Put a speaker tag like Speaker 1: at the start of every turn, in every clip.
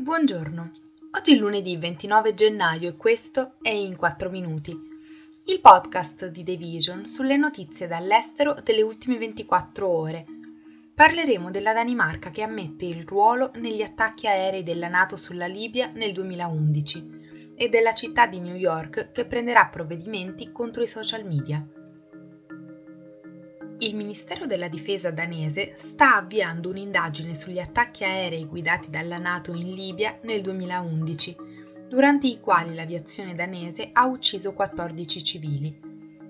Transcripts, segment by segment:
Speaker 1: Buongiorno, oggi è lunedì 29 gennaio e questo è In 4 Minuti, il podcast di The Vision sulle notizie dall'estero delle ultime 24 ore. Parleremo della Danimarca che ammette il ruolo negli attacchi aerei della Nato sulla Libia nel 2011 e della città di New York che prenderà provvedimenti contro i social media. Il Ministero della Difesa danese sta avviando un'indagine sugli attacchi aerei guidati dalla Nato in Libia nel 2011, durante i quali l'aviazione danese ha ucciso 14 civili.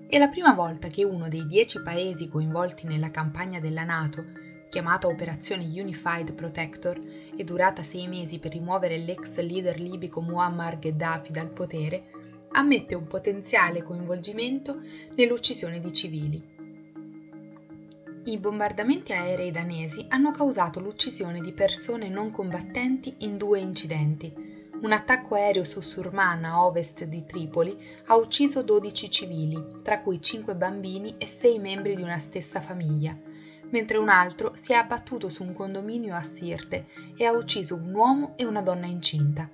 Speaker 1: È la prima volta che uno dei dieci paesi coinvolti nella campagna della Nato, chiamata Operazione Unified Protector e durata sei mesi per rimuovere l'ex leader libico Muammar Gheddafi dal potere, ammette un potenziale coinvolgimento nell'uccisione di civili. I bombardamenti aerei danesi hanno causato l'uccisione di persone non combattenti in due incidenti. Un attacco aereo su Surman a ovest di Tripoli ha ucciso 12 civili, tra cui 5 bambini e 6 membri di una stessa famiglia, mentre un altro si è abbattuto su un condominio a Sirte e ha ucciso un uomo e una donna incinta.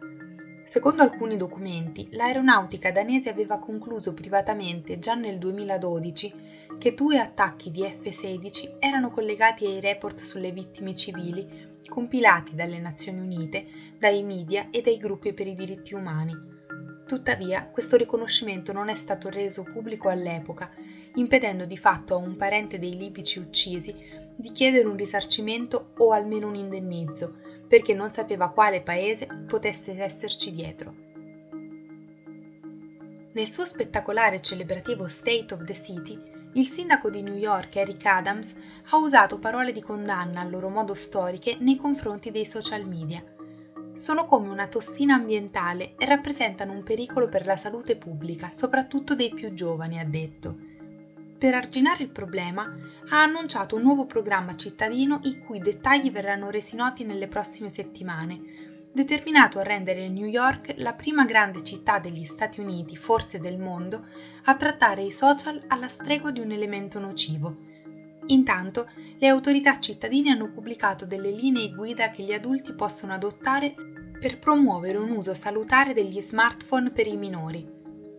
Speaker 1: Secondo alcuni documenti, l'aeronautica danese aveva concluso privatamente già nel 2012 che due attacchi di F-16 erano collegati ai report sulle vittime civili compilati dalle Nazioni Unite, dai media e dai gruppi per i diritti umani. Tuttavia, questo riconoscimento non è stato reso pubblico all'epoca, impedendo di fatto a un parente dei libici uccisi di chiedere un risarcimento o almeno un indennizzo, perché non sapeva quale paese potesse esserci dietro. Nel suo spettacolare e celebrativo State of the City, il sindaco di New York Eric Adams ha usato parole di condanna a loro modo storiche nei confronti dei social media. Sono come una tossina ambientale e rappresentano un pericolo per la salute pubblica, soprattutto dei più giovani, ha detto per arginare il problema, ha annunciato un nuovo programma cittadino i cui dettagli verranno resi noti nelle prossime settimane, determinato a rendere New York la prima grande città degli Stati Uniti, forse del mondo, a trattare i social alla stregua di un elemento nocivo. Intanto, le autorità cittadine hanno pubblicato delle linee guida che gli adulti possono adottare per promuovere un uso salutare degli smartphone per i minori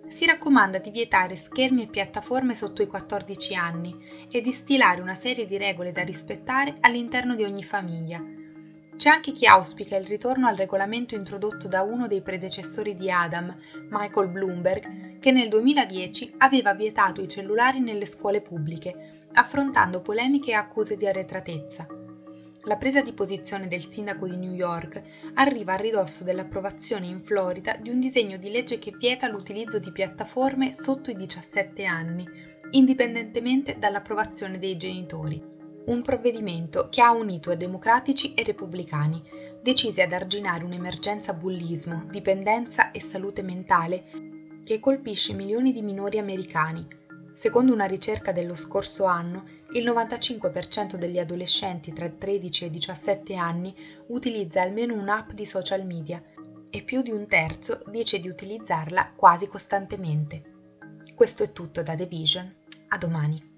Speaker 1: si raccomanda di vietare schermi e piattaforme sotto i 14 anni e di stilare una serie di regole da rispettare all'interno di ogni famiglia. C'è anche chi auspica il ritorno al regolamento introdotto da uno dei predecessori di Adam, Michael Bloomberg, che nel 2010 aveva vietato i cellulari nelle scuole pubbliche, affrontando polemiche e accuse di arretratezza. La presa di posizione del sindaco di New York arriva a ridosso dell'approvazione in Florida di un disegno di legge che vieta l'utilizzo di piattaforme sotto i 17 anni, indipendentemente dall'approvazione dei genitori. Un provvedimento che ha unito democratici e repubblicani, decisi ad arginare un'emergenza bullismo, dipendenza e salute mentale che colpisce milioni di minori americani. Secondo una ricerca dello scorso anno, il 95% degli adolescenti tra 13 e 17 anni utilizza almeno un'app di social media e più di un terzo dice di utilizzarla quasi costantemente. Questo è tutto da The Vision. A domani.